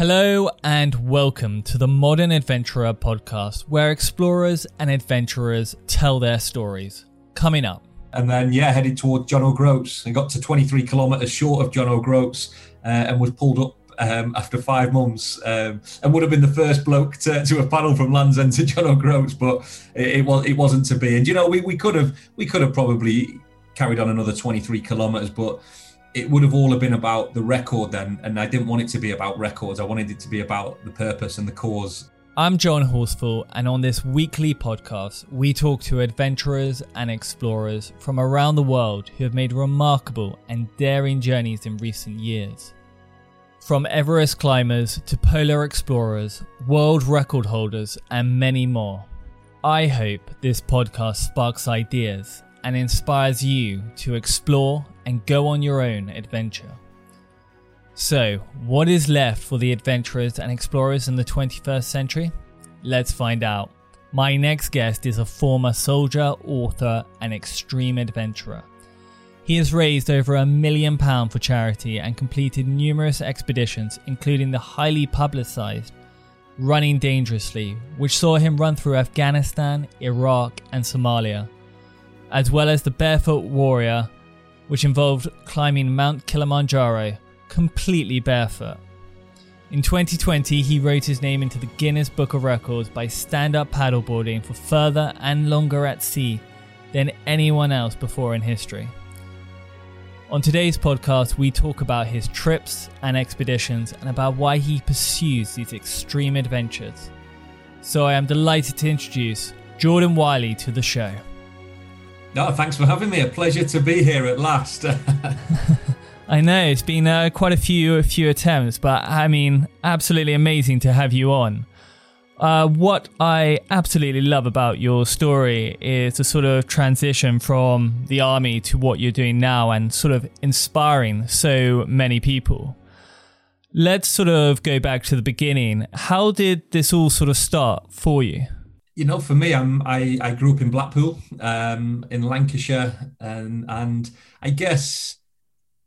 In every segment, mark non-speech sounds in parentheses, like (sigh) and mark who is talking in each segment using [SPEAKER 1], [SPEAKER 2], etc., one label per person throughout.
[SPEAKER 1] Hello and welcome to the Modern Adventurer podcast, where explorers and adventurers tell their stories. Coming up.
[SPEAKER 2] And then, yeah, headed toward John O'Groats and got to 23 kilometres short of John O'Groats uh, and was pulled up um, after five months um, and would have been the first bloke to, to have paddled from Land's End to John O'Groats, but it, it, was it wasn't to be. And you know, we, we could have we could have probably carried on another 23 kilometres, but it would have all have been about the record then, and I didn't want it to be about records. I wanted it to be about the purpose and the cause.
[SPEAKER 1] I'm John Horsfall, and on this weekly podcast, we talk to adventurers and explorers from around the world who have made remarkable and daring journeys in recent years. From Everest climbers to polar explorers, world record holders, and many more. I hope this podcast sparks ideas and inspires you to explore and go on your own adventure. So, what is left for the adventurers and explorers in the 21st century? Let's find out. My next guest is a former soldier, author, and extreme adventurer. He has raised over a million pounds for charity and completed numerous expeditions, including the highly publicised Running Dangerously, which saw him run through Afghanistan, Iraq, and Somalia, as well as the Barefoot Warrior, which involved climbing Mount Kilimanjaro completely barefoot. In 2020, he wrote his name into the Guinness Book of Records by stand up paddleboarding for further and longer at sea than anyone else before in history. On today's podcast, we talk about his trips and expeditions and about why he pursues these extreme adventures. So I am delighted to introduce Jordan Wylie to the show.
[SPEAKER 2] No, thanks for having me. A pleasure to be here at last. (laughs)
[SPEAKER 1] I know it's been uh, quite a few a few attempts, but I mean, absolutely amazing to have you on. Uh, what I absolutely love about your story is the sort of transition from the army to what you're doing now and sort of inspiring so many people. Let's sort of go back to the beginning. How did this all sort of start for you?
[SPEAKER 2] You know, for me, I'm, I, I grew up in Blackpool, um, in Lancashire, and, and I guess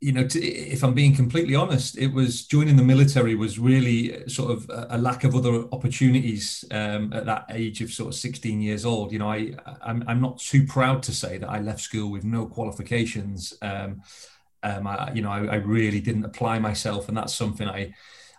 [SPEAKER 2] you know, to, if I'm being completely honest, it was joining the military was really uh, sort of a, a lack of other opportunities um, at that age of sort of 16 years old. You know, I I'm, I'm not too proud to say that I left school with no qualifications. Um, um, I, you know, I, I really didn't apply myself, and that's something I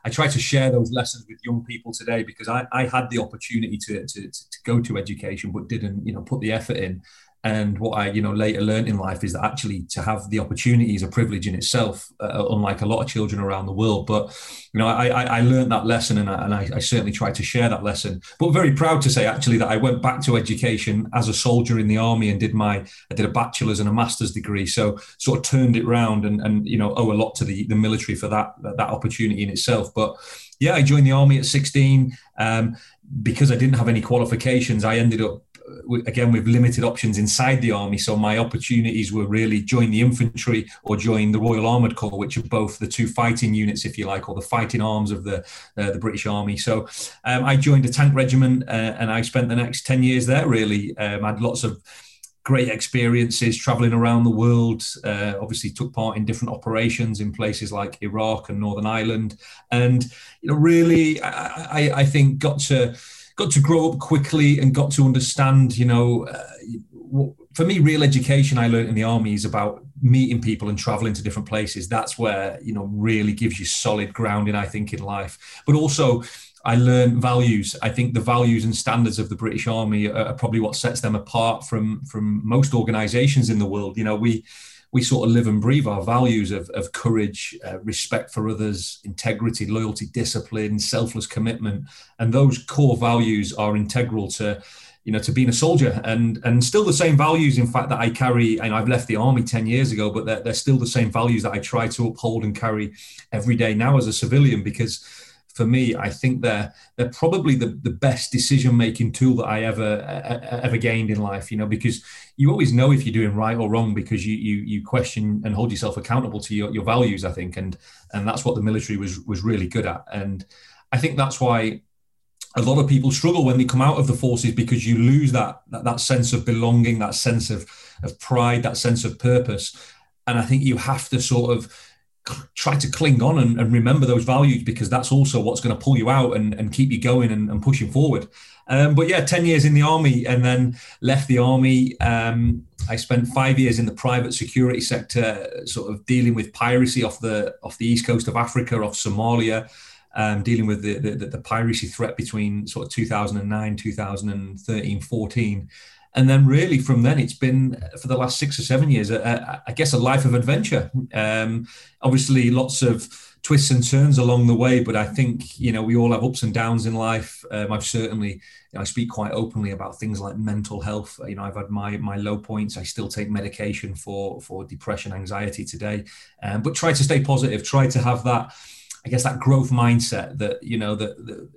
[SPEAKER 2] I try to share those lessons with young people today because I, I had the opportunity to, to, to go to education but didn't you know put the effort in and what I, you know, later learned in life is that actually to have the opportunity is a privilege in itself, uh, unlike a lot of children around the world. But you know, I, I, I learned that lesson, and I, and I, I certainly tried to share that lesson. But very proud to say actually that I went back to education as a soldier in the army and did my, I did a bachelor's and a master's degree. So sort of turned it round, and and you know, owe a lot to the the military for that that, that opportunity in itself. But yeah, I joined the army at 16. Um, because I didn't have any qualifications, I ended up again with limited options inside the army so my opportunities were really join the infantry or join the royal armored corps which are both the two fighting units if you like or the fighting arms of the uh, the british army so um, i joined a tank regiment uh, and i spent the next 10 years there really um, i had lots of great experiences traveling around the world. Uh, obviously, took part in different operations in places like Iraq and Northern Ireland, and you know, really, I, I, I think got to got to grow up quickly and got to understand, you know, uh, for me, real education I learned in the army is about meeting people and traveling to different places. That's where, you know, really gives you solid grounding, I think, in life. But also, I learned values. I think the values and standards of the British Army are, probably what sets them apart from from most organisations in the world. You know, we we sort of live and breathe our values of, of courage, uh, respect for others, integrity, loyalty, discipline, selfless commitment. And those core values are integral to you know, to being a soldier and and still the same values, in fact, that I carry. And I've left the army 10 years ago, but they're, they're still the same values that I try to uphold and carry every day now as a civilian because for me, I think they're they're probably the, the best decision making tool that I ever ever gained in life. You know, because you always know if you're doing right or wrong because you you you question and hold yourself accountable to your, your values. I think, and and that's what the military was was really good at. And I think that's why a lot of people struggle when they come out of the forces because you lose that, that that, sense of belonging, that sense of of pride, that sense of purpose. And I think you have to sort of try to cling on and, and remember those values because that's also what's going to pull you out and, and keep you going and, and pushing forward. Um, but yeah, 10 years in the army and then left the army. Um, I spent five years in the private security sector, sort of dealing with piracy off the off the east coast of Africa, off Somalia, um, dealing with the, the, the, piracy threat between sort of 2009, 2013, 14. And then really from then, it's been for the last six or seven years, a, a, I guess, a life of adventure. Um, obviously, lots of twists and turns along the way, but I think, you know, we all have ups and downs in life. Um, I've certainly, you know, I speak quite openly about things like mental health. You know, I've had my, my low points. I still take medication for, for depression, anxiety today, um, but try to stay positive, try to have that, I guess that growth mindset that you know that,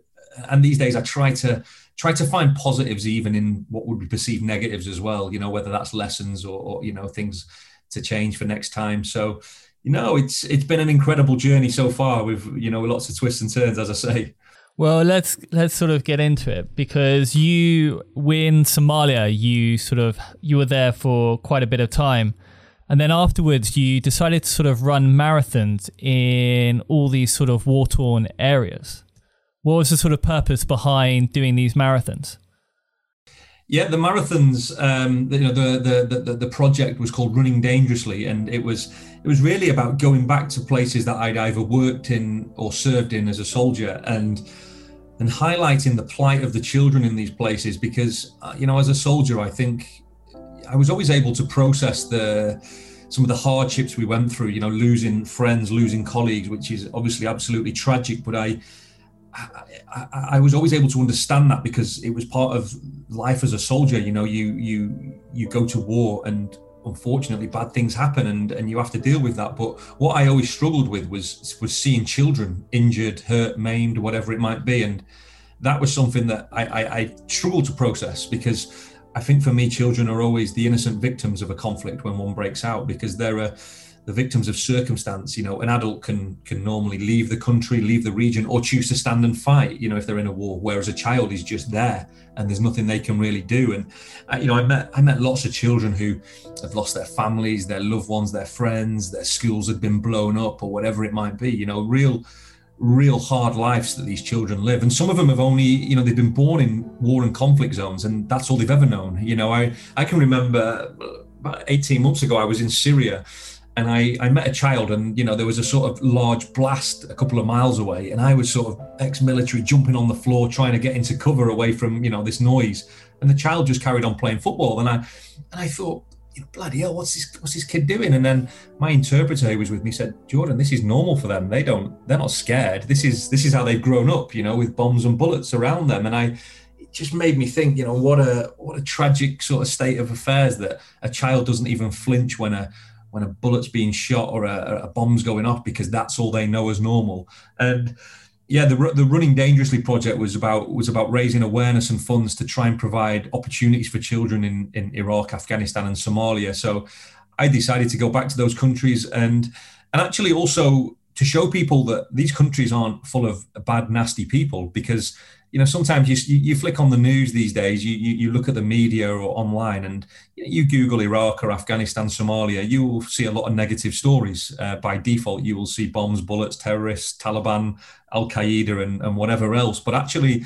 [SPEAKER 2] and these days I try to try to find positives even in what would be perceived negatives as well. You know whether that's lessons or, or you know things to change for next time. So you know it's it's been an incredible journey so far with you know lots of twists and turns as I say.
[SPEAKER 1] Well, let's let's sort of get into it because you in Somalia, you sort of you were there for quite a bit of time. And then afterwards, you decided to sort of run marathons in all these sort of war torn areas. What was the sort of purpose behind doing these marathons?
[SPEAKER 2] Yeah, the marathons. Um, you know, the, the the the project was called Running Dangerously, and it was it was really about going back to places that I'd either worked in or served in as a soldier, and and highlighting the plight of the children in these places. Because uh, you know, as a soldier, I think I was always able to process the some of the hardships we went through. You know, losing friends, losing colleagues, which is obviously absolutely tragic. But I, I, I, was always able to understand that because it was part of life as a soldier. You know, you you you go to war and unfortunately bad things happen and and you have to deal with that. But what I always struggled with was was seeing children injured, hurt, maimed, whatever it might be, and that was something that I, I, I struggled to process because I think for me, children are always the innocent victims of a conflict when one breaks out because they're a, the victims of circumstance. You know, an adult can can normally leave the country, leave the region, or choose to stand and fight. You know, if they're in a war, whereas a child is just there and there's nothing they can really do. And uh, you know, I met I met lots of children who have lost their families, their loved ones, their friends, their schools had been blown up, or whatever it might be. You know, real real hard lives that these children live and some of them have only you know they've been born in war and conflict zones and that's all they've ever known you know i i can remember about 18 months ago i was in syria and I, I met a child and you know there was a sort of large blast a couple of miles away and i was sort of ex-military jumping on the floor trying to get into cover away from you know this noise and the child just carried on playing football and i and i thought you know, bloody hell, what's this, what's this kid doing? And then my interpreter who was with me said, Jordan, this is normal for them. They don't, they're not scared. This is, this is how they've grown up, you know, with bombs and bullets around them. And I, it just made me think, you know, what a, what a tragic sort of state of affairs that a child doesn't even flinch when a, when a bullet's being shot or a, a bomb's going off because that's all they know as normal. And, yeah, the the Running Dangerously project was about was about raising awareness and funds to try and provide opportunities for children in in Iraq, Afghanistan, and Somalia. So I decided to go back to those countries and and actually also to show people that these countries aren't full of bad, nasty people because you know sometimes you, you flick on the news these days you, you, you look at the media or online and you google iraq or afghanistan somalia you will see a lot of negative stories. Uh, by default you will see bombs bullets terrorists taliban al-qaeda and, and whatever else. But actually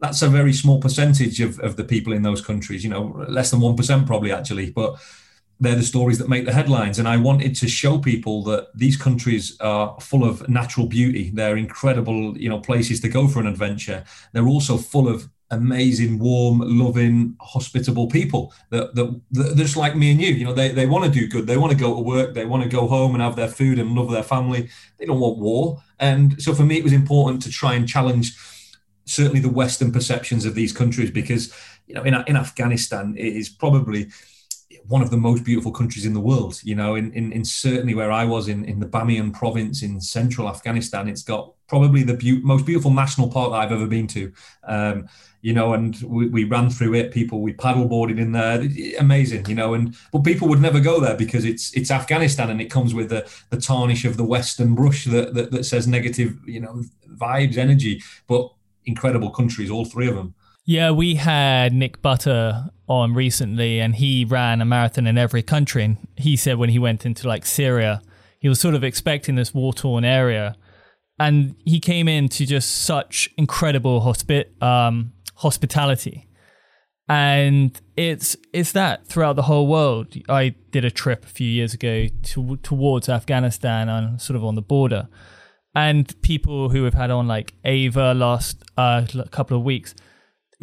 [SPEAKER 2] that's a very small percentage of, of the people in those countries you know less than 1% probably actually. But they're the stories that make the headlines. And I wanted to show people that these countries are full of natural beauty. They're incredible, you know, places to go for an adventure. They're also full of amazing, warm, loving, hospitable people that, that, that just like me and you. You know, they, they want to do good. They want to go to work. They want to go home and have their food and love their family. They don't want war. And so for me, it was important to try and challenge certainly the Western perceptions of these countries because you know in, in Afghanistan it is probably one of the most beautiful countries in the world. You know, in, in, in certainly where I was in, in the Bamiyan province in central Afghanistan, it's got probably the be- most beautiful national park that I've ever been to. Um, you know, and we, we ran through it. People, we paddleboarded in there, amazing, you know. And but people would never go there because it's it's Afghanistan and it comes with the the tarnish of the Western brush that that, that says negative, you know, vibes, energy. But incredible countries, all three of them.
[SPEAKER 1] Yeah, we had Nick Butter on recently, and he ran a marathon in every country. And he said when he went into like Syria, he was sort of expecting this war torn area, and he came into just such incredible um, hospitality. And it's it's that throughout the whole world. I did a trip a few years ago to, towards Afghanistan and sort of on the border, and people who have had on like Ava last uh, couple of weeks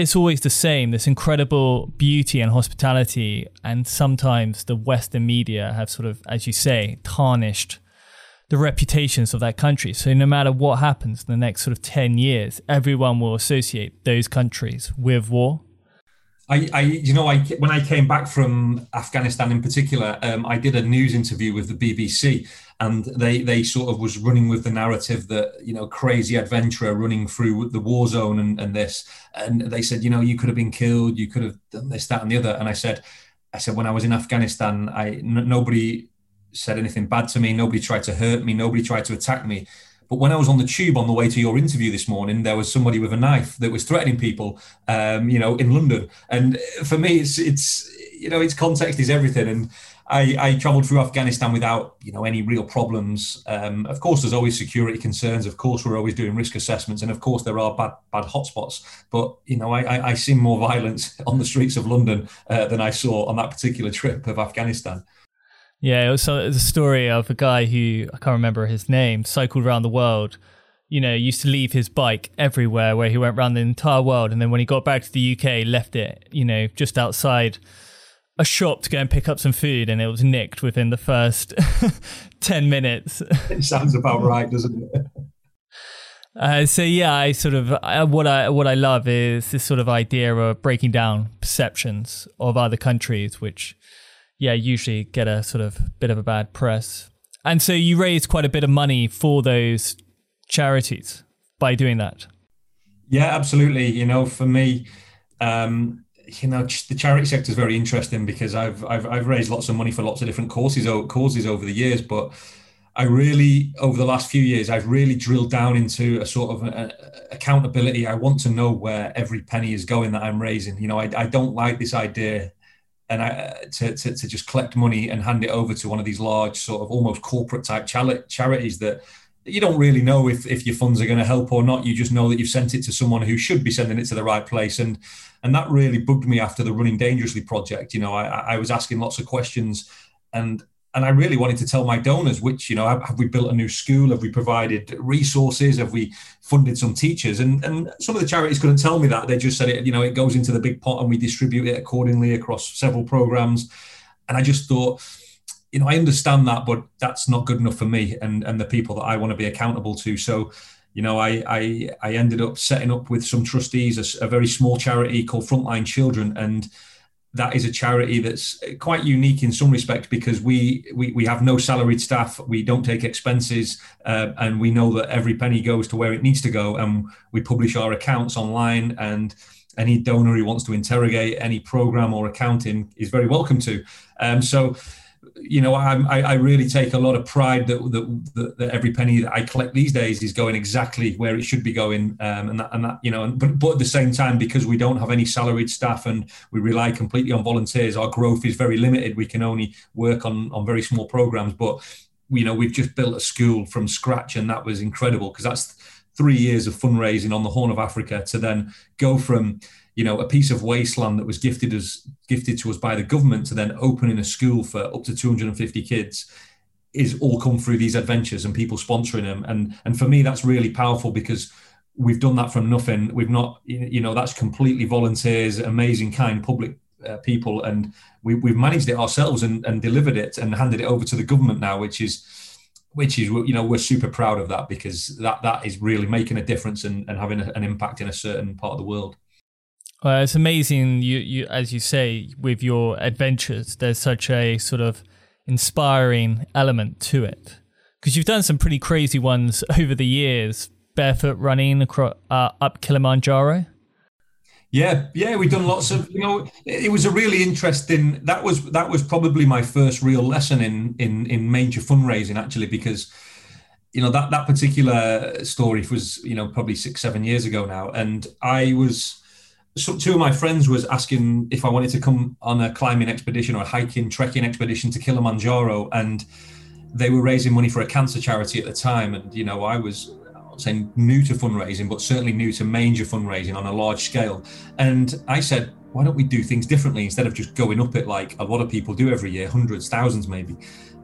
[SPEAKER 1] it's always the same this incredible beauty and hospitality and sometimes the western media have sort of as you say tarnished the reputations of that country. So no matter what happens in the next sort of 10 years everyone will associate those countries with war
[SPEAKER 2] I, I, you know, I when I came back from Afghanistan in particular, um, I did a news interview with the BBC, and they they sort of was running with the narrative that you know crazy adventurer running through the war zone and, and this, and they said, you know, you could have been killed, you could have done this, that, and the other, and I said, I said when I was in Afghanistan, I n- nobody said anything bad to me, nobody tried to hurt me, nobody tried to attack me but when I was on the tube on the way to your interview this morning, there was somebody with a knife that was threatening people, um, you know, in London. And for me, it's it's you know, its context is everything. And I, I travelled through Afghanistan without you know any real problems. Um, of course, there's always security concerns. Of course, we're always doing risk assessments, and of course, there are bad bad hotspots. But you know, I, I, I see more (laughs) violence on the streets of London uh, than I saw on that particular trip of Afghanistan.
[SPEAKER 1] Yeah, it was, a story of a guy who I can't remember his name cycled around the world. You know, used to leave his bike everywhere, where he went around the entire world, and then when he got back to the UK, left it, you know, just outside a shop to go and pick up some food, and it was nicked within the first (laughs) ten minutes. (laughs)
[SPEAKER 2] It sounds about right, doesn't it?
[SPEAKER 1] Uh, so yeah, I sort of uh, what I what I love is this sort of idea of breaking down perceptions of other countries, which yeah, usually get a sort of bit of a bad press. And so you raised quite a bit of money for those charities by doing that.
[SPEAKER 2] Yeah, absolutely. You know, for me, um, you know, the charity sector is very interesting because I've, I've I've raised lots of money for lots of different causes causes over the years, but I really over the last few years I've really drilled down into a sort of a, a accountability. I want to know where every penny is going that I'm raising. You know, I, I don't like this idea and I, uh, to, to, to, just collect money and hand it over to one of these large sort of almost corporate type charities that you don't really know if, if your funds are going to help or not. You just know that you've sent it to someone who should be sending it to the right place. And and that really bugged me after the Running Dangerously project. You know, I, I was asking lots of questions and and I really wanted to tell my donors, which you know, have, have, we built a new school? Have we provided resources? Have we funded some teachers? And and some of the charities couldn't tell me that. They just said it. You know, it goes into the big pot and we distribute it accordingly across several programs. And I just thought, you know, I understand that, but that's not good enough for me and and the people that I want to be accountable to. So. You know, I, I I ended up setting up with some trustees a, a very small charity called Frontline Children, and that is a charity that's quite unique in some respects because we we, we have no salaried staff, we don't take expenses, uh, and we know that every penny goes to where it needs to go. And we publish our accounts online, and any donor who wants to interrogate any program or accounting is very welcome to. Um, so you know, I, I really take a lot of pride that, that, that every penny that I collect these days is going exactly where it should be going, um, and that and that you know, but but at the same time, because we don't have any salaried staff and we rely completely on volunteers, our growth is very limited. We can only work on on very small programs, but you know, we've just built a school from scratch, and that was incredible because that's three years of fundraising on the Horn of Africa to then go from you know a piece of wasteland that was gifted as gifted to us by the government to then opening a school for up to 250 kids is all come through these adventures and people sponsoring them. And and for me that's really powerful because we've done that from nothing. We've not you know that's completely volunteers amazing kind public uh, people. And we, we've managed it ourselves and, and delivered it and handed it over to the government now which is which is you know we're super proud of that because that that is really making a difference and, and having a, an impact in a certain part of the world.
[SPEAKER 1] Well, it's amazing. You you as you say with your adventures, there's such a sort of inspiring element to it because you've done some pretty crazy ones (laughs) over the years. Barefoot running across uh, up Kilimanjaro.
[SPEAKER 2] Yeah, yeah, we've done lots of. You know, it was a really interesting. That was that was probably my first real lesson in in in major fundraising actually because, you know, that that particular story was you know probably six seven years ago now, and I was. So two of my friends was asking if I wanted to come on a climbing expedition or a hiking trekking expedition to Kilimanjaro, and they were raising money for a cancer charity at the time, and you know I was saying new to fundraising, but certainly new to major fundraising on a large scale. And I said, why don't we do things differently instead of just going up it like a lot of people do every year, hundreds, thousands maybe?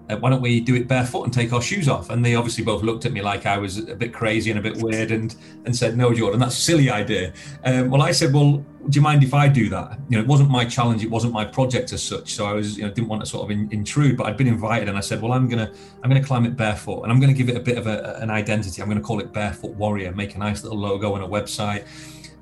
[SPEAKER 2] Uh, why don't we do it barefoot and take our shoes off? And they obviously both looked at me like I was a bit crazy and a bit weird and and said, no, Jordan, that's a silly idea. Um, well, I said, well, do you mind if I do that? You know, it wasn't my challenge, it wasn't my project as such. So I was, you know, didn't want to sort of in, intrude, but I'd been invited and I said, well, I'm gonna I'm gonna climb it barefoot and I'm gonna give it a bit of a, an identity. I'm gonna call it Barefoot Warrior, make a nice little logo and a website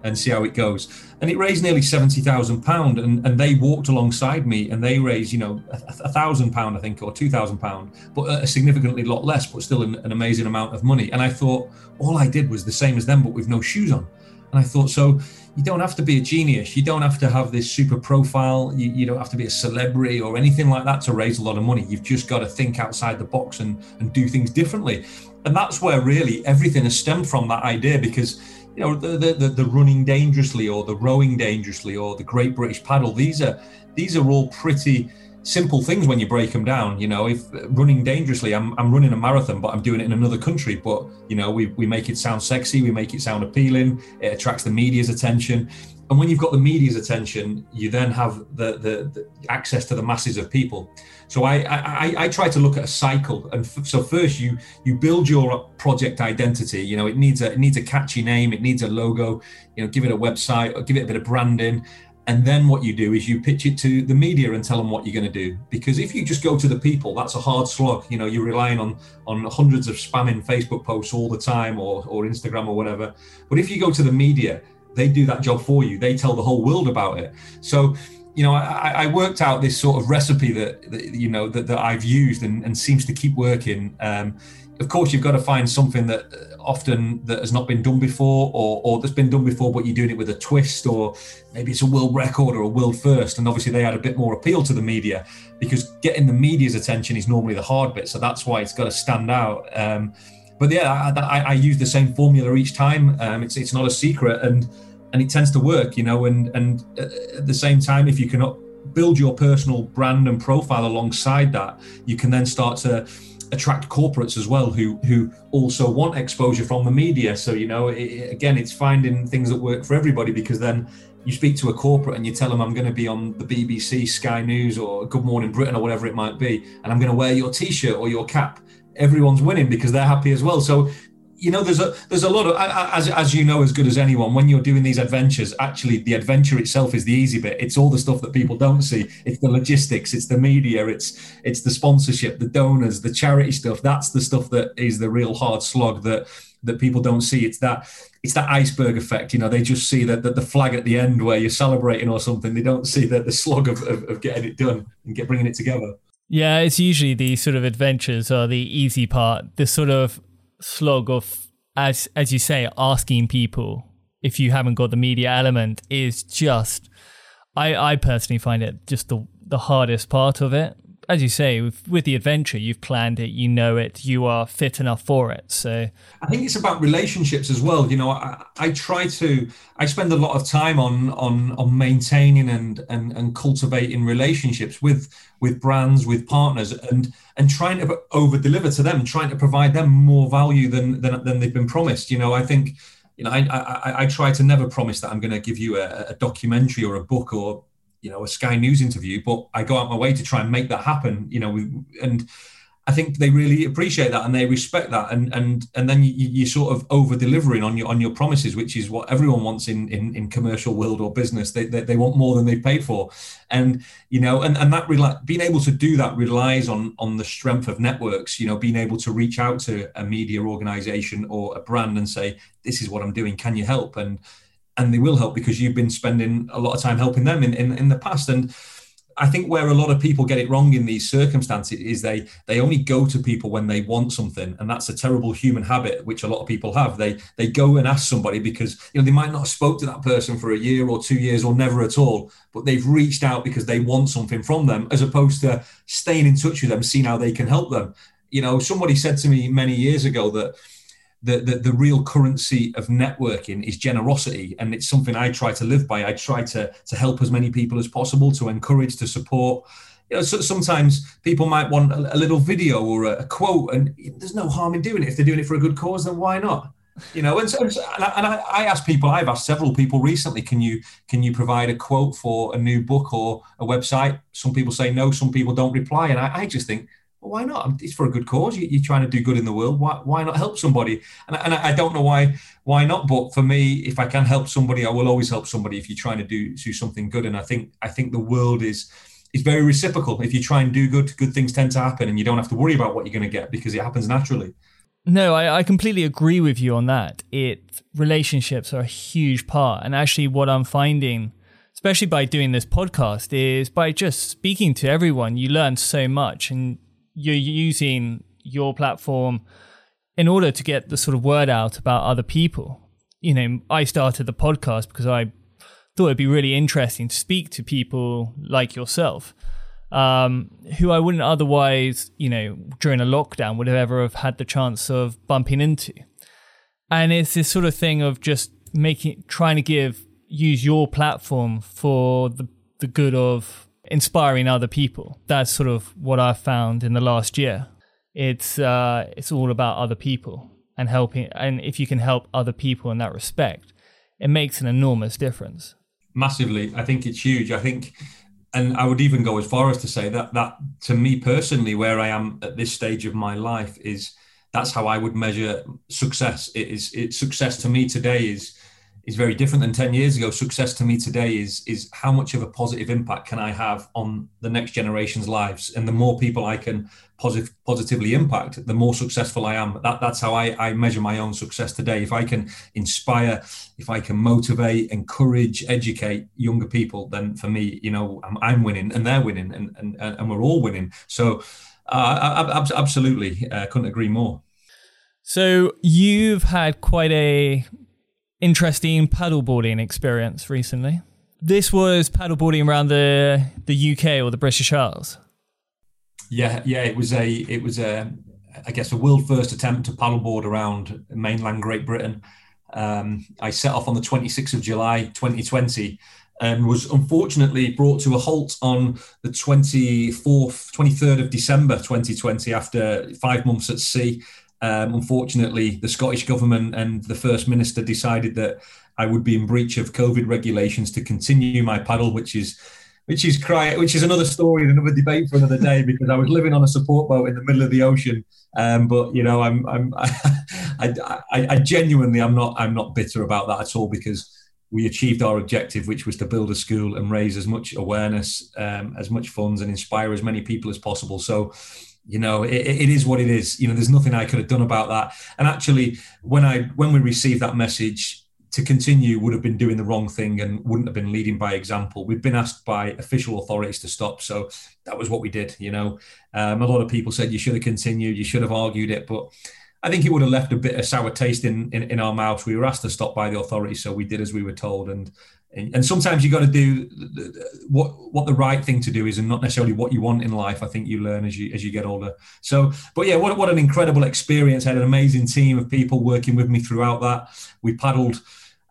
[SPEAKER 2] and see how it goes. And it raised nearly seventy thousand pound, and and they walked alongside me, and they raised you know a thousand pound I think or two thousand pound, but a significantly lot less, but still an, an amazing amount of money. And I thought all I did was the same as them, but with no shoes on. And I thought so. You don't have to be a genius. You don't have to have this super profile. You, you don't have to be a celebrity or anything like that to raise a lot of money. You've just got to think outside the box and, and do things differently. And that's where really everything has stemmed from that idea because you know the, the the running dangerously or the rowing dangerously or the great british paddle. These are these are all pretty simple things when you break them down you know? If running dangerously i'm, I'm running a marathon but i'm doing it in another country. But you know we, we make it sound sexy we make it sound appealing it attracts the media's attention. And when you've got the media's attention you then have the, the, the access to the masses of people. So I, I, I try to look at a cycle, and f- so first you you build your project identity. You know, it needs a it needs a catchy name, it needs a logo. You know, give it a website, or give it a bit of branding, and then what you do is you pitch it to the media and tell them what you're going to do. Because if you just go to the people, that's a hard slog. You know, you're relying on on hundreds of spamming Facebook posts all the time, or or Instagram or whatever. But if you go to the media, they do that job for you. They tell the whole world about it. So you know, I, I, worked out this sort of recipe that, that you know that, that I've used and, and, seems to keep working. Um, of course, you've got to find something that often that has not been done before, or, or that's been done before, but you're doing it with a twist, or maybe it's a world record or a world first. And obviously, they had a bit more appeal to the media because getting the media's attention is normally the hard bit. So that's why it's got to stand out. Um, but yeah, I, I, I, use the same formula each time. Um, it's it's not a secret, and and it tends to work, you know. And and at the same time, if you can build your personal brand and profile alongside that, you can then start to attract corporates as well who who also want exposure from the media. So you know, it, again, it's finding things that work for everybody because then you speak to a corporate and you tell them I'm going to be on the BBC, Sky News, or Good Morning Britain, or whatever it might be, and I'm going to wear your T-shirt or your cap. Everyone's winning because they're happy as well. So you know there's a there's a lot of as as you know as good as anyone when you're doing these adventures actually the adventure itself is the easy bit. It's all the stuff that people don't see. It's the logistics it's the media it's it's the sponsorship the donors the charity stuff. That's the stuff that is the real hard slog that that people don't see. It's that it's that iceberg effect you know. They just see that, that the flag at the end where you're celebrating or something they don't see that the slog of, of, of getting it done and get bringing it together.
[SPEAKER 1] Yeah, it's usually the sort of adventures are the easy part. The sort of slog of as as you say asking people if you haven't got the media element is just I I personally find it just the the hardest part of it. As you say, with, with the adventure, you've planned it, you know it, you are fit enough for it. So
[SPEAKER 2] I think it's about relationships as well. You know, I, I try to I spend a lot of time on on on maintaining and and and cultivating relationships with with brands, with partners, and and trying to over deliver to them, trying to provide them more value than than, than they've been promised. You know, I think you know I, I, I try to never promise that I'm going to give you a, a documentary or a book or you know a Sky News interview, but I go out my way to try and make that happen. You know, and I think they really appreciate that and they respect that, and and and then you, you sort of over delivering on your on your promises, which is what everyone wants in in, in commercial world or business. They, they, they want more than they paid for, and you know, and and that rela- being able to do that relies on on the strength of networks. You know, being able to reach out to a media organization or a brand and say, "This is what I'm doing. Can you help?" and and they will help because you've been spending a lot of time helping them in in, in the past and I think where a lot of people get it wrong in these circumstances is they they only go to people when they want something, and that's a terrible human habit which a lot of people have. They they go and ask somebody because you know they might not have spoke to that person for a year or two years or never at all, but they've reached out because they want something from them, as opposed to staying in touch with them, seeing how they can help them. You know, somebody said to me many years ago that the, the, the real currency of networking is generosity. And it's something i try to live by. I try to to help as many people as possible to encourage to support. You know so sometimes people might want a, a little video or a, a, quote and there's no harm in doing it. If they're doing it for a good cause then why not? You know and, so, and, I, and I, I ask people i've asked several people recently can you can you provide a quote for a new book or a website? Some people say no some people don't reply. And i, I just think well, why not? It's for a good cause. You, are trying to do good in the world. Why, why not help somebody? And, and I don't know why why not. But for me, if I can help somebody, I will always help somebody. If you're trying to do do something good, and I think I think the world is is very reciprocal. If you try and do good, good things tend to happen, and you don't have to worry about what you're going to get because it happens naturally.
[SPEAKER 1] No, I, I completely agree with you on that. It relationships are a huge part, and actually, what I'm finding especially by doing this podcast, is by just speaking to everyone, you learn so much and you're using your platform in order to get the sort of word out about other people. You know, I started the podcast because I thought it'd be really interesting to speak to people like yourself, um, who I wouldn't otherwise, you know, during a lockdown would have ever have had the chance of bumping into. And it's this sort of thing of just making, trying to give, use your platform for the the good of inspiring other people. That's sort of what I've found in the last year. It's uh, it's all about other people and helping. And if you can help other people in that respect, it makes an enormous difference.
[SPEAKER 2] Massively, I think it's huge. I think, and I would even go as far as to say that that to me personally, where I am at this stage of my life, is that's how I would measure success. It is it success to me today is is very different than 10 years ago. Success to me today is is how much of a positive impact can I have on the next generation's lives? And the more people I can positive, positively impact, the more successful I am. That, that's how I, I measure my own success today. If I can inspire, if I can motivate, encourage, educate younger people, then for me, you know, I'm, I'm winning and they're winning and, and, and we're all winning. So uh, absolutely, uh, couldn't agree more.
[SPEAKER 1] So you've had quite a interesting paddleboarding experience recently. This was paddleboarding around the the UK or the British Isles.
[SPEAKER 2] Yeah, yeah, it was a it was a I guess a world first attempt to paddleboard around mainland Great Britain. Um, I set off on the 26th of July 2020 and was unfortunately brought to a halt on the 24th, 23rd of December 2020 after five months at sea. Um, unfortunately, the Scottish government and the First Minister decided that I would be in breach of COVID regulations to continue my paddle, which is which is cry, which is another story and another debate for another day because I was living on a support boat in the middle of the ocean. Um, but you know, I'm, I'm (laughs) I, I, I genuinely, I'm not, I'm not bitter about that at all because we achieved our objective, which was to build a school and raise as much awareness, um, as much funds, and inspire as many people as possible. So, you know it, it is what it is. You know there's nothing i could have done about that. And actually when i when we received that message to continue would have been doing the wrong thing and wouldn't have been leading by example. We've been asked by official authorities to stop. So that was what we did you know. Um, a lot of people said you should have continued you should have argued it but I think it would have left a bit of sour taste in, in, in our mouths. We were asked to stop by the authorities, so we did as we were told. And and sometimes you got to do what what the right thing to do is and not necessarily what you want in life. I think you learn as you as you get older. So but yeah what, what an incredible experience. I had an amazing team of people working with me throughout that. We paddled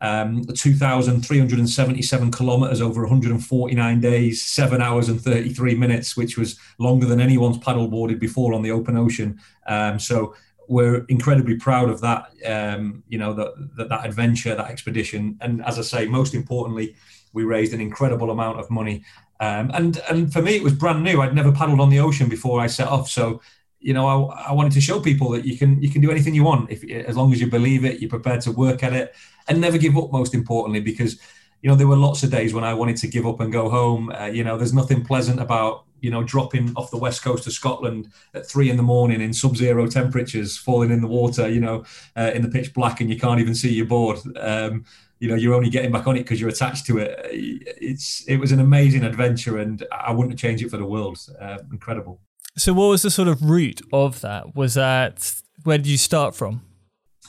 [SPEAKER 2] um, 2,377 kilometers over 149 days, seven hours and 33 minutes, which was longer than anyone's paddleboarded before on the open ocean. Um, so we're incredibly proud of that. Um, you know that, that that adventure, that expedition, and as I say, most importantly, we raised an incredible amount of money. Um, and and for me, it was brand new. I'd never paddled on the ocean before I set off, so you know, I, I, wanted to show people that you can you can do anything you want if as long as you believe it, you're prepared to work at it, and never give up. Most importantly, because you know there were lots of days when I wanted to give up and go home. Uh, you know, there's nothing pleasant about you know dropping off the west coast of Scotland at three in the morning in sub-zero temperatures, falling in the water, you know, uh, in the pitch black, and you can't even see your board. Um, you know, you're only getting back on it because you're attached to it. It's it was an amazing adventure, and I wouldn't change it for the world. Uh, incredible.
[SPEAKER 1] So, what was the sort of route of that? Was that where did you start from?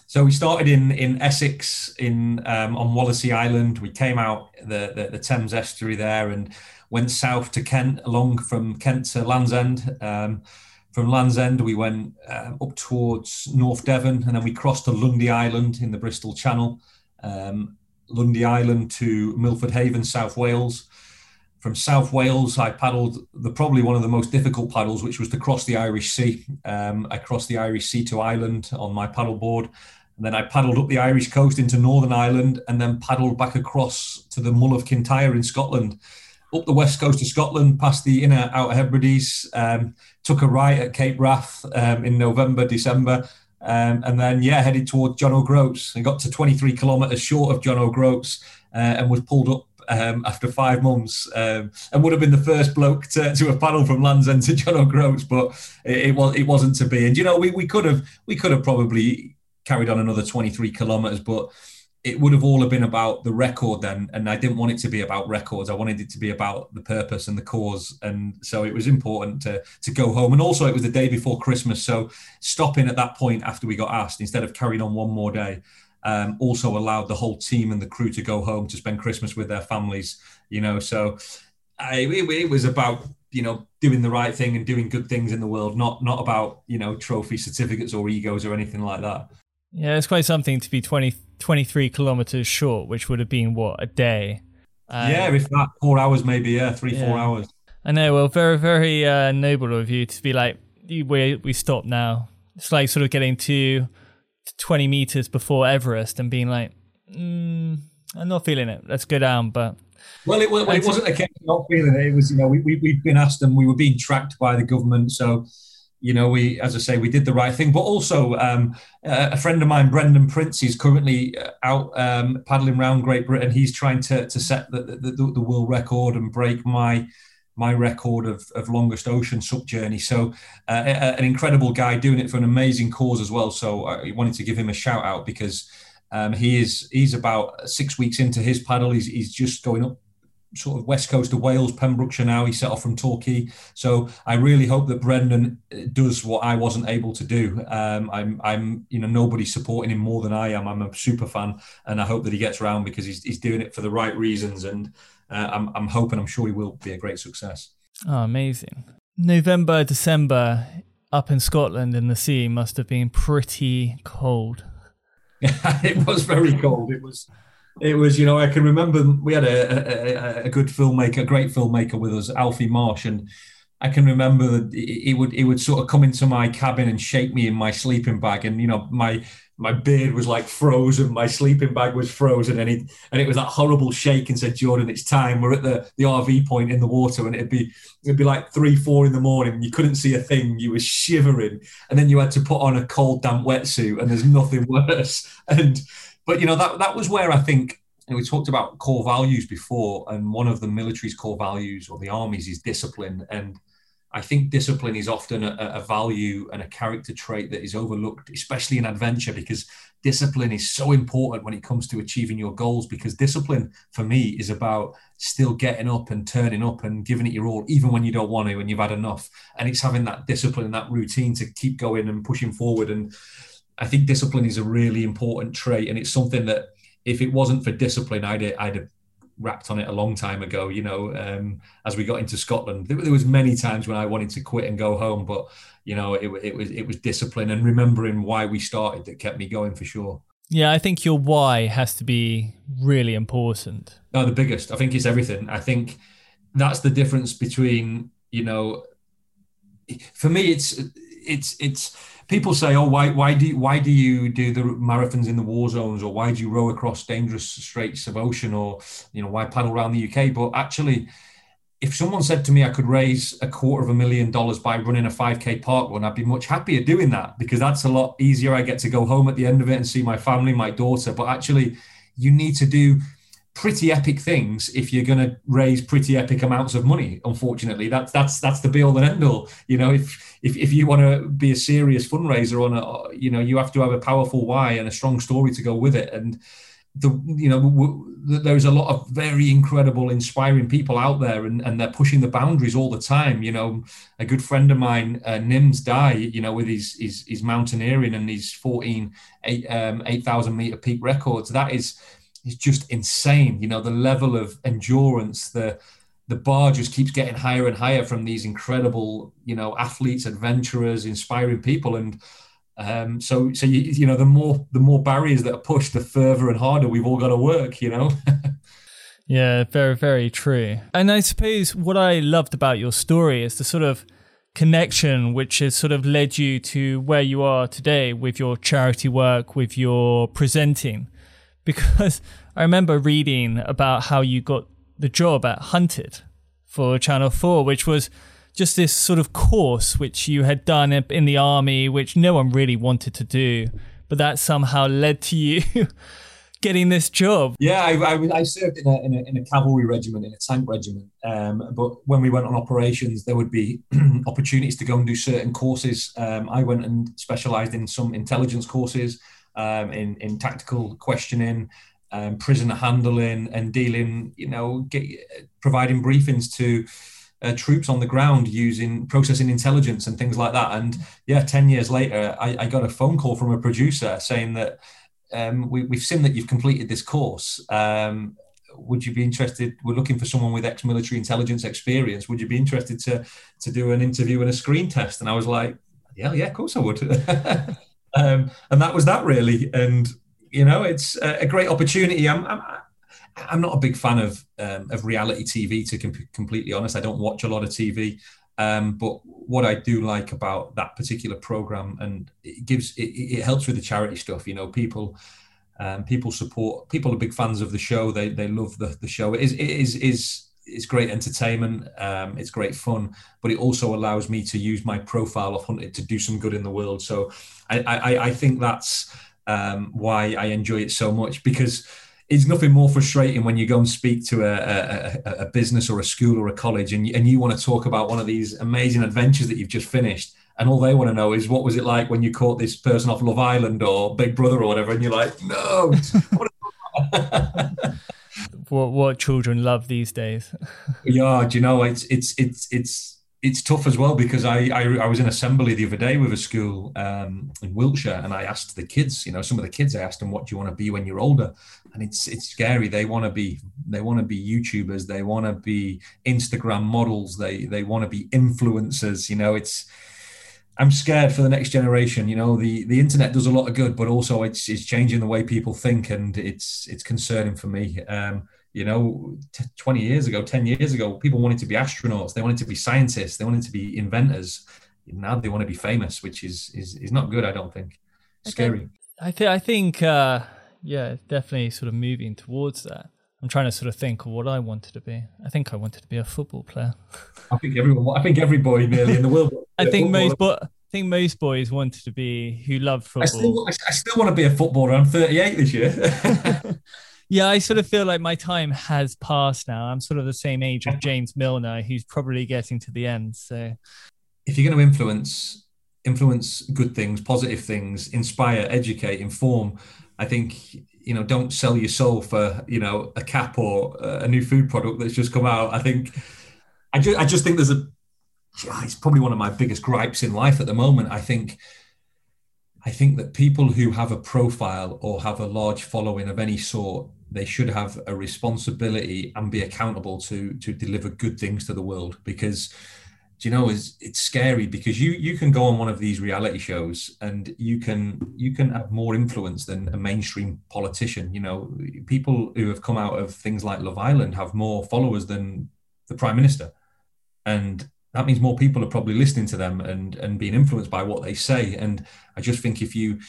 [SPEAKER 2] So we started in in Essex in um, on Wallasea Island. We came out the, the, the Thames estuary there and went south to Kent, along from Kent to Land's End. Um, from Land's End, we went uh, up towards North Devon, and then we crossed to Lundy Island in the Bristol Channel. Um, Lundy Island to Milford Haven, South Wales from South Wales, I paddled the probably one of the most difficult paddles, which was to cross the Irish Sea. Um, I crossed the Irish Sea to Ireland on my paddleboard, and then I paddled up the Irish coast into Northern Ireland, and then paddled back across to the Mull of Kintyre in Scotland, up the west coast of Scotland, past the inner Outer Hebrides. Um, took a right at Cape Wrath um, in November, December. Um, and then, yeah, headed towards John O'Groats and got to 23 kilometres short of John O'Groats uh, and was pulled up um, after five months um, and would have been the first bloke to, to have paddled from Land's End to John O'Groats, but it, it, was it wasn't to be. And you know, we, we could have we could have probably carried on another 23 kilometers, but it would have all have been about the record then and i didn't want it to be about records i wanted it to be about the purpose and the cause and so it was important to to go home and also it was the day before christmas so stopping at that point after we got asked instead of carrying on one more day um, also allowed the whole team and the crew to go home to spend Christmas with their families. You know, so I, it, it was about you know doing the right thing and doing good things in the world, not not about you know trophy certificates or egos or anything like that.
[SPEAKER 1] Yeah, it's quite something to be 20, 23 kilometers short, which would have been what a day.
[SPEAKER 2] Uh, yeah, if that four hours, maybe. Yeah, three yeah. four hours.
[SPEAKER 1] I know. Well, very very uh, noble of you to be like, we we stop now. It's like sort of getting to 20 meters before Everest and being like, mm, I'm not feeling it. Let's go down. But
[SPEAKER 2] well, it, well, it wasn't a case of not feeling it. It was, you know, we, we, we'd been asked and we were being tracked by the government. So, you know, we, as I say, we did the right thing. But also, um, a friend of mine, Brendon Prince, he's currently uh, out um, paddling around Great Britain. He's trying to, to set the, the, the world record and break my my record of, of longest ocean SUP journey. So uh, an incredible guy doing it for an amazing cause as well. So I wanted to give him a shout out because um, he is he's about six weeks into his paddle. He's, he's just going up sort of west coast of Wales, Pembrokeshire now. He set off from Torquay. So I really hope that Brendon uh, does what I wasn't able to do. Um, I'm, I'm, you know, nobody's supporting him more than I am. I'm a super fan, and I hope that he gets around because he's, he's doing it for the right reasons. And uh, I'm, I'm hoping, I'm sure he will be a great success.
[SPEAKER 1] Oh, amazing. November, December up in Scotland in the sea must have been pretty cold. (laughs)
[SPEAKER 2] it was very cold. It was, it was, you know, I can remember we had a, a, a good filmmaker, a great filmmaker with us, Alfie Marsh, and I can remember that he would he would sort of come into my cabin and shake me in my sleeping bag, and you know my my beard was like frozen, my sleeping bag was frozen, and it and it was that horrible shake and said, Jordan, it's time. We're at the, the RV point in the water, and it'd be it'd be like three, four in the morning. You couldn't see a thing, you were shivering, and then you had to put on a cold, damp wetsuit, and there's nothing (laughs) worse. And but you know, that that was where I think we talked about core values before, and one of the military's core values or the army's is discipline. And I think discipline is often a, a, value and a character trait that is overlooked, especially in adventure, because discipline is so important when it comes to achieving your goals. Because discipline for me is about still getting up and turning up and giving it your all, even when you don't want to and you've had enough. And it's having that discipline and that routine to keep going and pushing forward. And I think discipline is a really important trait. And it's something that if it wasn't for discipline, I'd, I'd have wrapped on it a long time ago. You know, um, as we got into Scotland, there, there, was many times when I wanted to quit and go home, but you know, it, it was it was discipline and remembering why we started that kept me going for sure.
[SPEAKER 1] Yeah, I think your why has to be really important.
[SPEAKER 2] No, the biggest. I think it's everything. I think that's the difference between you know. For me, it's it's it's people say, "Oh, why why do why do you do the marathons in the war zones, or why do you row across dangerous straits of ocean, or you know why paddle around the UK?" But actually, if someone said to me I could raise a quarter of a million dollars by running a 5K park run, I'd be much happier doing that because that's a lot easier. I get to go home at the end of it and see my family, my daughter. But actually, you need to do pretty epic things if you're going to raise pretty epic amounts of money. Unfortunately, that's that's that's the be all and end all. You know, if if if you want to be a serious fundraiser on a, you know, you have to have a powerful why and a strong story to go with it. And the you know w- there's a lot of very incredible inspiring people out there and, and they're pushing the boundaries all the time you know a good friend of mine uh, Nimsdai you know with his, his his mountaineering and his 14 8 um, 8000 meter peak records that is is just insane you know the level of endurance the the bar just keeps getting higher and higher from these incredible you know athletes adventurers inspiring people and um, so, so you, you know, the more the more barriers that are pushed, the further and harder we've all got to work. You know. (laughs)
[SPEAKER 1] yeah, very, very true. And I suppose what I loved about your story is the sort of connection which has sort of led you to where you are today with your charity work, with your presenting. Because (laughs) I remember reading about how you got the job at Hunted for Channel 4, which was just this sort of course which you had done in the army, which no one really wanted to do, but that somehow led to you (laughs) getting this job.
[SPEAKER 2] Yeah, I, I, I served in a, in a, in, a, cavalry regiment, in a tank regiment. Um, but when we went on operations, there would be (clears throat) opportunities to go and do certain courses. Um, I went and specialised in some intelligence courses, um, in in tactical questioning. Um, prisoner handling and dealing, you know, get, providing briefings to uh, troops on the ground using processing intelligence and things like that. And yeah, 10 years later, I, I got a phone call from a producer saying that um, we, have seen that you've completed this course. Um, would you be interested? We're looking for someone with ex-military intelligence experience. Would you be interested to to do an interview and a screen test? And I was like, yeah, yeah, of course I would. (laughs) um, and that was that really. And you know, it's a, great opportunity. I'm, I'm I'm not a big fan of um, of reality TV. To be completely honest, I don't watch a lot of TV. Um, but what I do like about that particular program, and it gives it, it helps with the charity stuff. You know, people um, people support. People are big fans of the show. They they love the the show. It is it is is it's great entertainment. Um, it's great fun, but it also allows me to use my profile of hunted to do some good in the world. So I I, I think that's um, why I enjoy it so much because it's nothing more frustrating when you go and speak to a, a, a, business or a school or a college and, and you want to talk about one of these amazing adventures that you've just finished and all they want to know is what was it like when you caught this person off love island or big brother or whatever and you're like no (laughs)
[SPEAKER 1] what what children love these days.
[SPEAKER 2] Yeah do you know it's it's it's it's it's tough as well because I, I, I was in assembly the other day with a school um, in Wiltshire and I asked the kids, you know, some of the kids I asked them, "What do you want to be when you're older?" And it's it's scary. They want to be they want to be YouTubers. They want to be Instagram models. They they want to be influencers. You know, it's I'm scared for the next generation. You know, the the internet does a lot of good, but also it's it's changing the way people think, and it's it's concerning for me. Um, you know, t- 20 years ago, 10 years ago, people wanted to be astronauts, they wanted to be scientists, they wanted to be inventors. Now they want to be famous, which is is, is not good, I don't think. Scary.
[SPEAKER 1] I think I think uh, yeah, definitely sort of moving towards that. I'm trying to sort of think of what I wanted to be. I think I wanted to be a football player. (laughs)
[SPEAKER 2] I think everyone. I think every boy nearly in the world. (laughs)
[SPEAKER 1] I think most, but I think most boys wanted to be who love football. I
[SPEAKER 2] still, I still want to be a footballer. I'm 38 this year. (laughs)
[SPEAKER 1] yeah, I sort of feel like my time has passed now. I'm sort of the same age as James Milner, who's probably getting to the end. So,
[SPEAKER 2] if you're going to influence influence good things, positive things, inspire, educate, inform, I think you know don't sell your soul for you know a cap or a new food product that's just come out. I think I just I just think there's a it's probably one of my biggest gripes in life at the moment. I think I think that people who have a profile or have a large following of any sort, they should have a responsibility and be accountable to to deliver good things to the world. Because do you know is it's scary because you you can go on one of these reality shows and you can you can have more influence than a mainstream politician. You know, people who have come out of things like Love Island have more followers than the prime minister, and that means more people are probably listening to them and and being influenced by what they say and i just think if you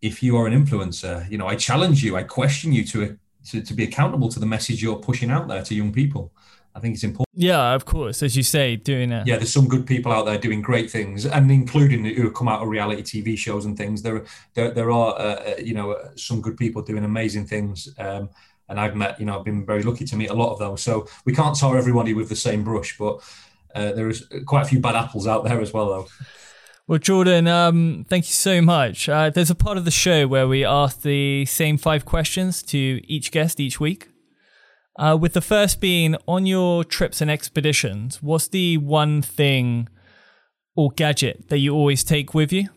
[SPEAKER 2] if you are an influencer you know i challenge you i question you to to, to be accountable to the message you're pushing out there to young people I think it's important.
[SPEAKER 1] Yeah, of course, as you say, doing it.
[SPEAKER 2] Yeah, there's some good people out there doing great things, and including who have come out of reality TV shows and things. There, there, there are uh, uh, you know some good people doing amazing things. Um, and I've met, you know, I've been very lucky to meet a lot of those. So we can't tar everybody with the same brush, but uh, there is quite a few bad apples out there as well, though.
[SPEAKER 1] Well, Jordan, um, thank you so much. Uh, there's a part of the show where we ask the same five questions to each guest each week. Uh, with the first being on your trips and expeditions, what's the one thing or gadget that you always take with you?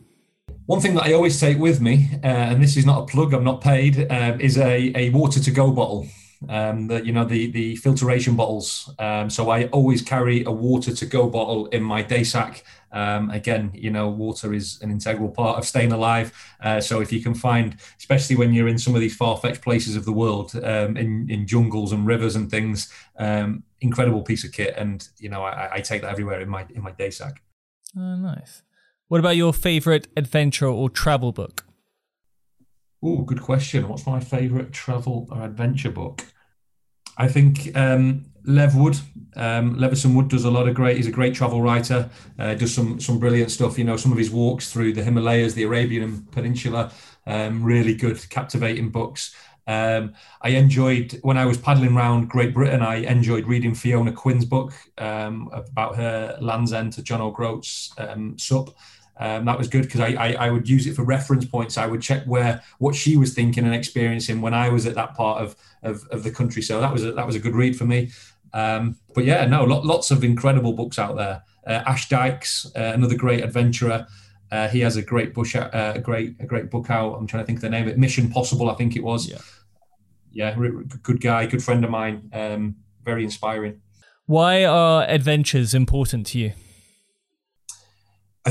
[SPEAKER 2] One thing that I always take with me, uh, and this is not a plug, I'm not paid, um, is a, a water to go bottle um, the, you know, the, the filtration bottles. Um, so I always carry a water to go bottle in my day sack. Um, again, you know, water is an integral part of staying alive. Uh, so if you can find, especially when you're in some of these far-fetched places of the world, um, in, in jungles and rivers and things, um, incredible piece of kit. And, you know, I, I take that everywhere in my, in my day sack.
[SPEAKER 1] Oh, nice. What about your favorite adventure or travel book?
[SPEAKER 2] Oh, good question. What's my favorite travel or adventure book? I think um, Lev Wood, um, Levison Wood does a lot of great. He's a great travel writer. Uh, does some some brilliant stuff. You know, some of his walks through the Himalayas, the Arabian Peninsula, um, really good, captivating books. Um, I enjoyed when I was paddling around Great Britain. I enjoyed reading Fiona Quinn's book um, about her Land's End to John O'Groats um, SUP. Um, that was good because I, I, I would use it for reference points. I would check where what she was thinking and experiencing when I was at that part of of, of the country. So that was a, that was a good read for me. Um, but yeah, no, lots of incredible books out there. Uh, Ash Dykes, uh, another great adventurer. Uh, he has a great bush, uh, a great a great book out. I'm trying to think of the name. Of it Mission Possible, I think it was. Yeah, yeah, good guy, good friend of mine. Um, very inspiring.
[SPEAKER 1] Why are adventures important to you?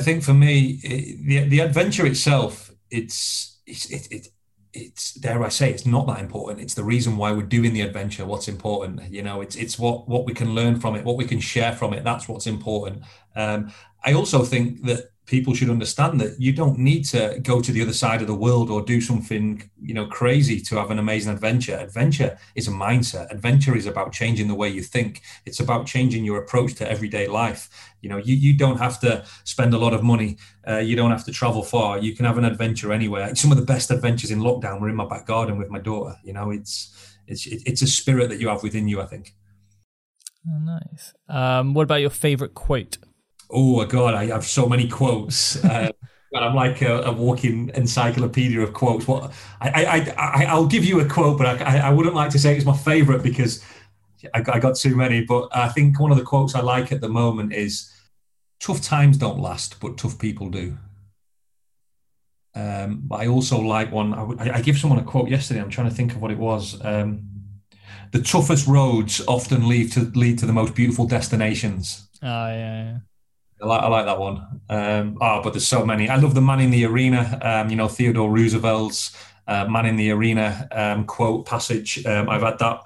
[SPEAKER 2] I think for me, it, the the adventure itself, it's it's it, it it's dare I say it's not that important. It's the reason why we're doing the adventure. What's important, you know, it's it's what what we can learn from it, what we can share from it. That's what's important. Um, I also think that people should understand that you don't need to go to the other side of the world or do something you know crazy to have an amazing adventure. Adventure is a mindset. Adventure is about changing the way you think. It's about changing your approach to everyday life. You know you, you don't have to spend a lot of money. Uh, you don't have to travel far. You can have an adventure anywhere. Some of the best adventures in lockdown were in my back garden with my daughter. You know it's it's it's a spirit that you have within you i think.
[SPEAKER 1] Oh, nice. Um, what about your favorite quote
[SPEAKER 2] Oh my God, I have so many quotes. (laughs) Uh, and I'm like a, a, walking encyclopedia of quotes. What I, I, I, will give you a quote, but I, I wouldn't like to say it's my favorite because I, I got too many. But I think one of the quotes I like at the moment is tough times don't last, but tough people do. Um, but I also like one. I, I, give someone a quote yesterday. I'm trying to think of what it was. Um, the toughest roads often lead to lead to the most beautiful destinations.
[SPEAKER 1] Oh yeah, yeah.
[SPEAKER 2] I like, I like that one. Um, oh, but there's so many. I love the man in the arena. Um, you know, Theodore Roosevelt's uh, man in the arena um, quote passage. Um, I've had that.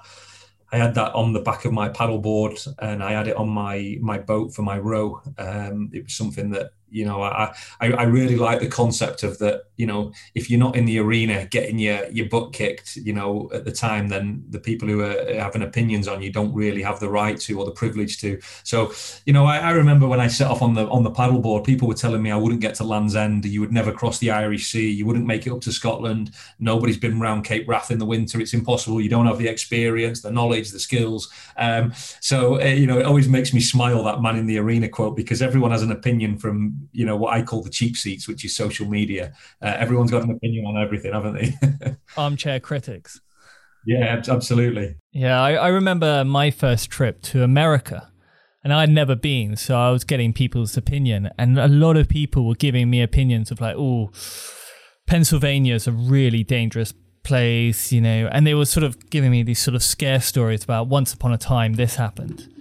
[SPEAKER 2] I had that on the back of my paddleboard, and I had it on my my boat for my row. Um, it was something that you know I, I i really like the concept of that you know if you're not in the arena getting your your butt kicked you know at the time then the people who are having opinions on you don't really have the right to or the privilege to. So you know i, I remember when i set off on the on the paddleboard people were telling me i wouldn't get to land's end you would never cross the irish sea you wouldn't make it up to scotland nobody's been around cape wrath in the winter it's impossible you don't have the experience the knowledge the skills. Um, so uh, you know it always makes me smile that man in the arena quote because everyone has an opinion from you know what I call the cheap seats, which is social media. Uh, everyone's got an opinion on everything, haven't they? (laughs)
[SPEAKER 1] Armchair critics.
[SPEAKER 2] Yeah, absolutely.
[SPEAKER 1] Yeah, I, I remember my first trip to America and I'd never been, so I was getting people's opinion, and a lot of people were giving me opinions of like, oh, Pennsylvania's a really dangerous place, you know, and they were sort of giving me these sort of scare stories about once upon a time this happened.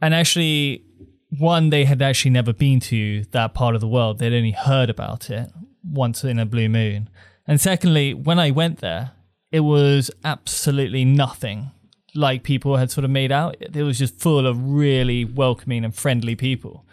[SPEAKER 1] And actually, one, they had actually never been to that part of the world. They'd only heard about it once in a blue moon. And secondly, when I went there, it was absolutely nothing like people had sort of made out. It was just full of really welcoming and friendly people.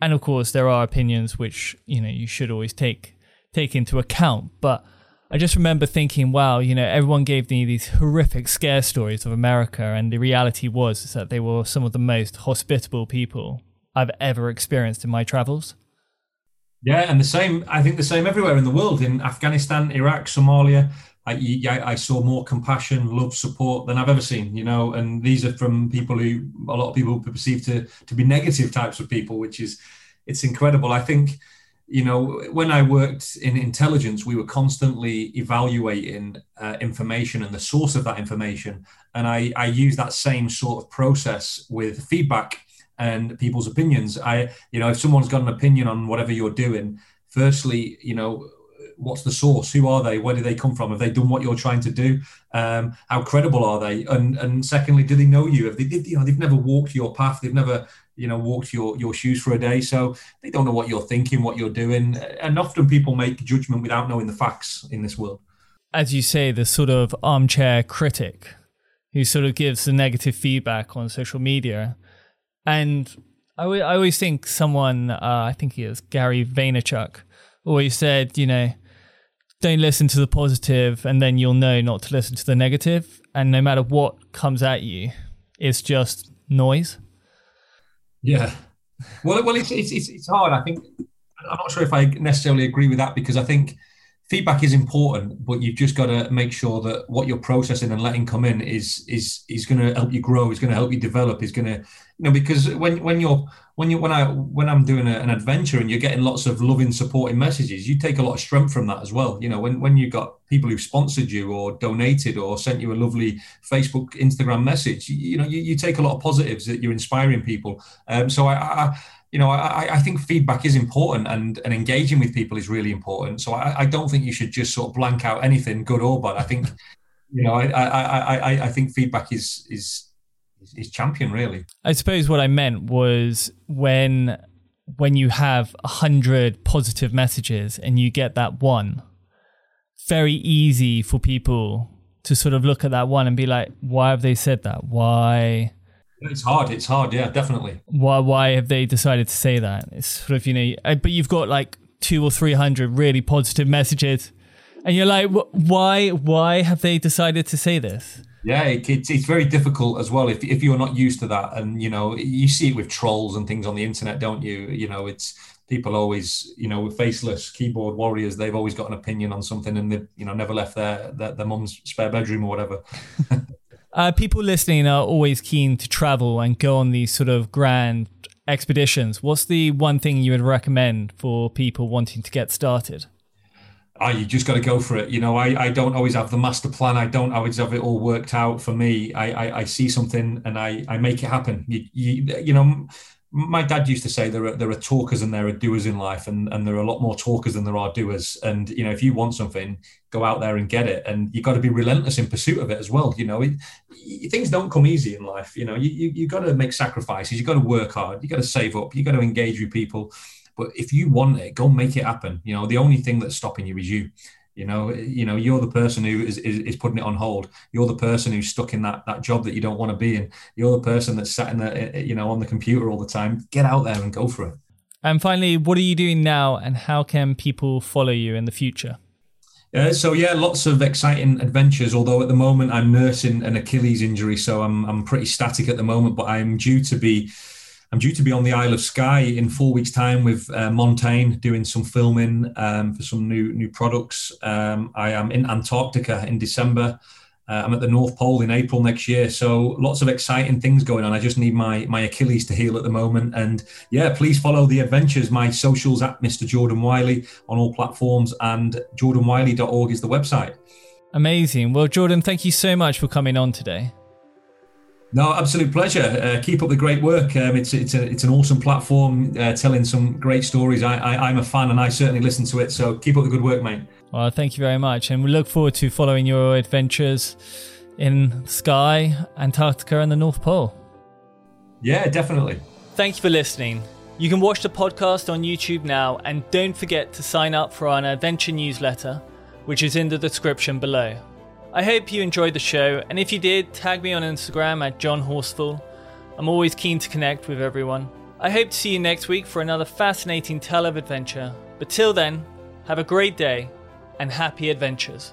[SPEAKER 1] And of course, there are opinions which, you know, you should always take take into account, but I just remember thinking, wow, you know, everyone gave me these horrific scare stories of America, and the reality was that they were some of the most hospitable people I've ever experienced in my travels.
[SPEAKER 2] Yeah, and the same, I think the same everywhere in the world, in Afghanistan, Iraq, Somalia. I, I, saw more compassion, love, support than I've ever seen, you know, and these are from people who a lot of people perceive to, to be negative types of people, which is, it's incredible. I think, you know, when I worked in intelligence, we were constantly evaluating uh, information and the source of that information. And I, I use that same sort of process with feedback and people's opinions. I, you know, if someone's got an opinion on whatever you're doing, firstly, you know, what's the source? Who are they? Where do they come from? Have they done what you're trying to do? Um, how credible are they? And and secondly, do they know you? Have they, you know, they've never walked your path. They've never, you know, walked your your shoes for a day, so they don't know what you're thinking, what you're doing. And often people make judgment without knowing the facts in this world.
[SPEAKER 1] As you say, the sort of armchair critic who sort of gives the negative feedback on social media and I, w- I always think someone, uh, I think he is Gary Vaynerchuk, always said, you know, don't listen to the positive and then you'll know not to listen to the. And no matter what comes at you, it's just noise.
[SPEAKER 2] Yeah. Well, well, it's, it's, it's hard. I think, I'm not sure if I necessarily agree with that because I think feedback is important, but you've just got to make sure that what you're processing and letting come in is is is going to help you grow. Is going to help you develop. Is going to you know because when when you're when you when I when I'm doing a, an adventure and you're getting lots of loving, supporting messages, you take a lot of strength from that as well. You know when when you've got people who've sponsored you or donated or sent you a lovely Facebook, Instagram message, you, you know you, you take a lot of positives that you're inspiring people. Um, so I, I you know, I, I, think feedback is important and, and engaging with people is really important. So I, I, don't think you should just sort of blank out anything, good or bad. I think, (laughs) you know, I, I, I, I think feedback is, is, is champion really.
[SPEAKER 1] I suppose what I meant was when, when you have a hundred positive messages and you get that one, very easy for people to sort of look at that one and be like, why have they said that? Why?
[SPEAKER 2] It's hard. It's hard. Yeah, definitely.
[SPEAKER 1] Why? Why have they decided to say that? It's sort of you know, uh, but you've got like two or three hundred really positive messages, and you're like, why? Why have they decided to say this?
[SPEAKER 2] Yeah, it, it's it's very difficult as well if if you're not used to that, and you know, you see it with trolls and things on the internet, don't you? You know, it's people always, you know, faceless keyboard warriors. They've always got an opinion on something, and they, you know, never left their their, their mum's spare bedroom or whatever. (laughs)
[SPEAKER 1] Uh, people listening are always keen to travel and go on these sort of grand expeditions. What's the one thing you would recommend for people wanting to get started?
[SPEAKER 2] Oh, you just got to go for it. You know, I, I don't always have the master plan. I don't always have it all worked out for me. I, I, I see something and I, I make it happen. You, you, you know, my dad used to say there are there are talkers and there are doers in life, and and there are a lot more talkers than there are doers. And you know, if you want something, go out there and get it. And you got to be relentless in pursuit of it as well. You know, it, things don't come easy in life. You know, you you, you got to make sacrifices. You got to work hard. You got to save up. You got to engage with people. But if you want it, go make it happen. You know, the only thing that's stopping you is you. You know, you know, you're the person who is, is, is, putting it on hold. You're the person who's stuck in that that job that you don't want to be in. You're the person that's sat in the you know on the computer all the time. Get out there and go for it.
[SPEAKER 1] And finally, what are you doing now, and how can people follow you in the future?
[SPEAKER 2] Uh, so yeah, lots of exciting adventures. Although at the moment I'm nursing an Achilles injury, so I'm I'm pretty static at the moment. But I'm due to be I'm due to be on the Isle of Skye in four weeks' time with uh, Montane doing some filming um, for some new new products. Um, I am in Antarctica in December. Uh, I'm at the North Pole in April next year. So lots of exciting things going on. I just need my my Achilles to heal at the moment. And yeah, please follow the adventures. My socials at Mr. Jordan Wylie on all platforms, and jordanwylie.org is the website.
[SPEAKER 1] Amazing. Well, Jordan, thank you so much for coming on today.
[SPEAKER 2] No, absolute pleasure. Uh, keep up the great work. Um, it's it's a, it's an awesome platform, uh, telling some great stories. I, I am a fan, and I certainly listen to it. So keep up the good work, mate.
[SPEAKER 1] Well, thank you very much, and we look forward to following your adventures in Skye, Antarctica, and the North Pole.
[SPEAKER 2] Yeah, definitely.
[SPEAKER 1] Thank you for listening. You can watch the podcast on YouTube now, and don't forget to sign up for our adventure newsletter, which is in the description below. I hope you enjoyed the show, and if you did, tag me on Instagram at John Horsfall. I'm always keen to connect with everyone. I hope to see you next week for another fascinating tale of adventure. But till then, have a great day and happy adventures.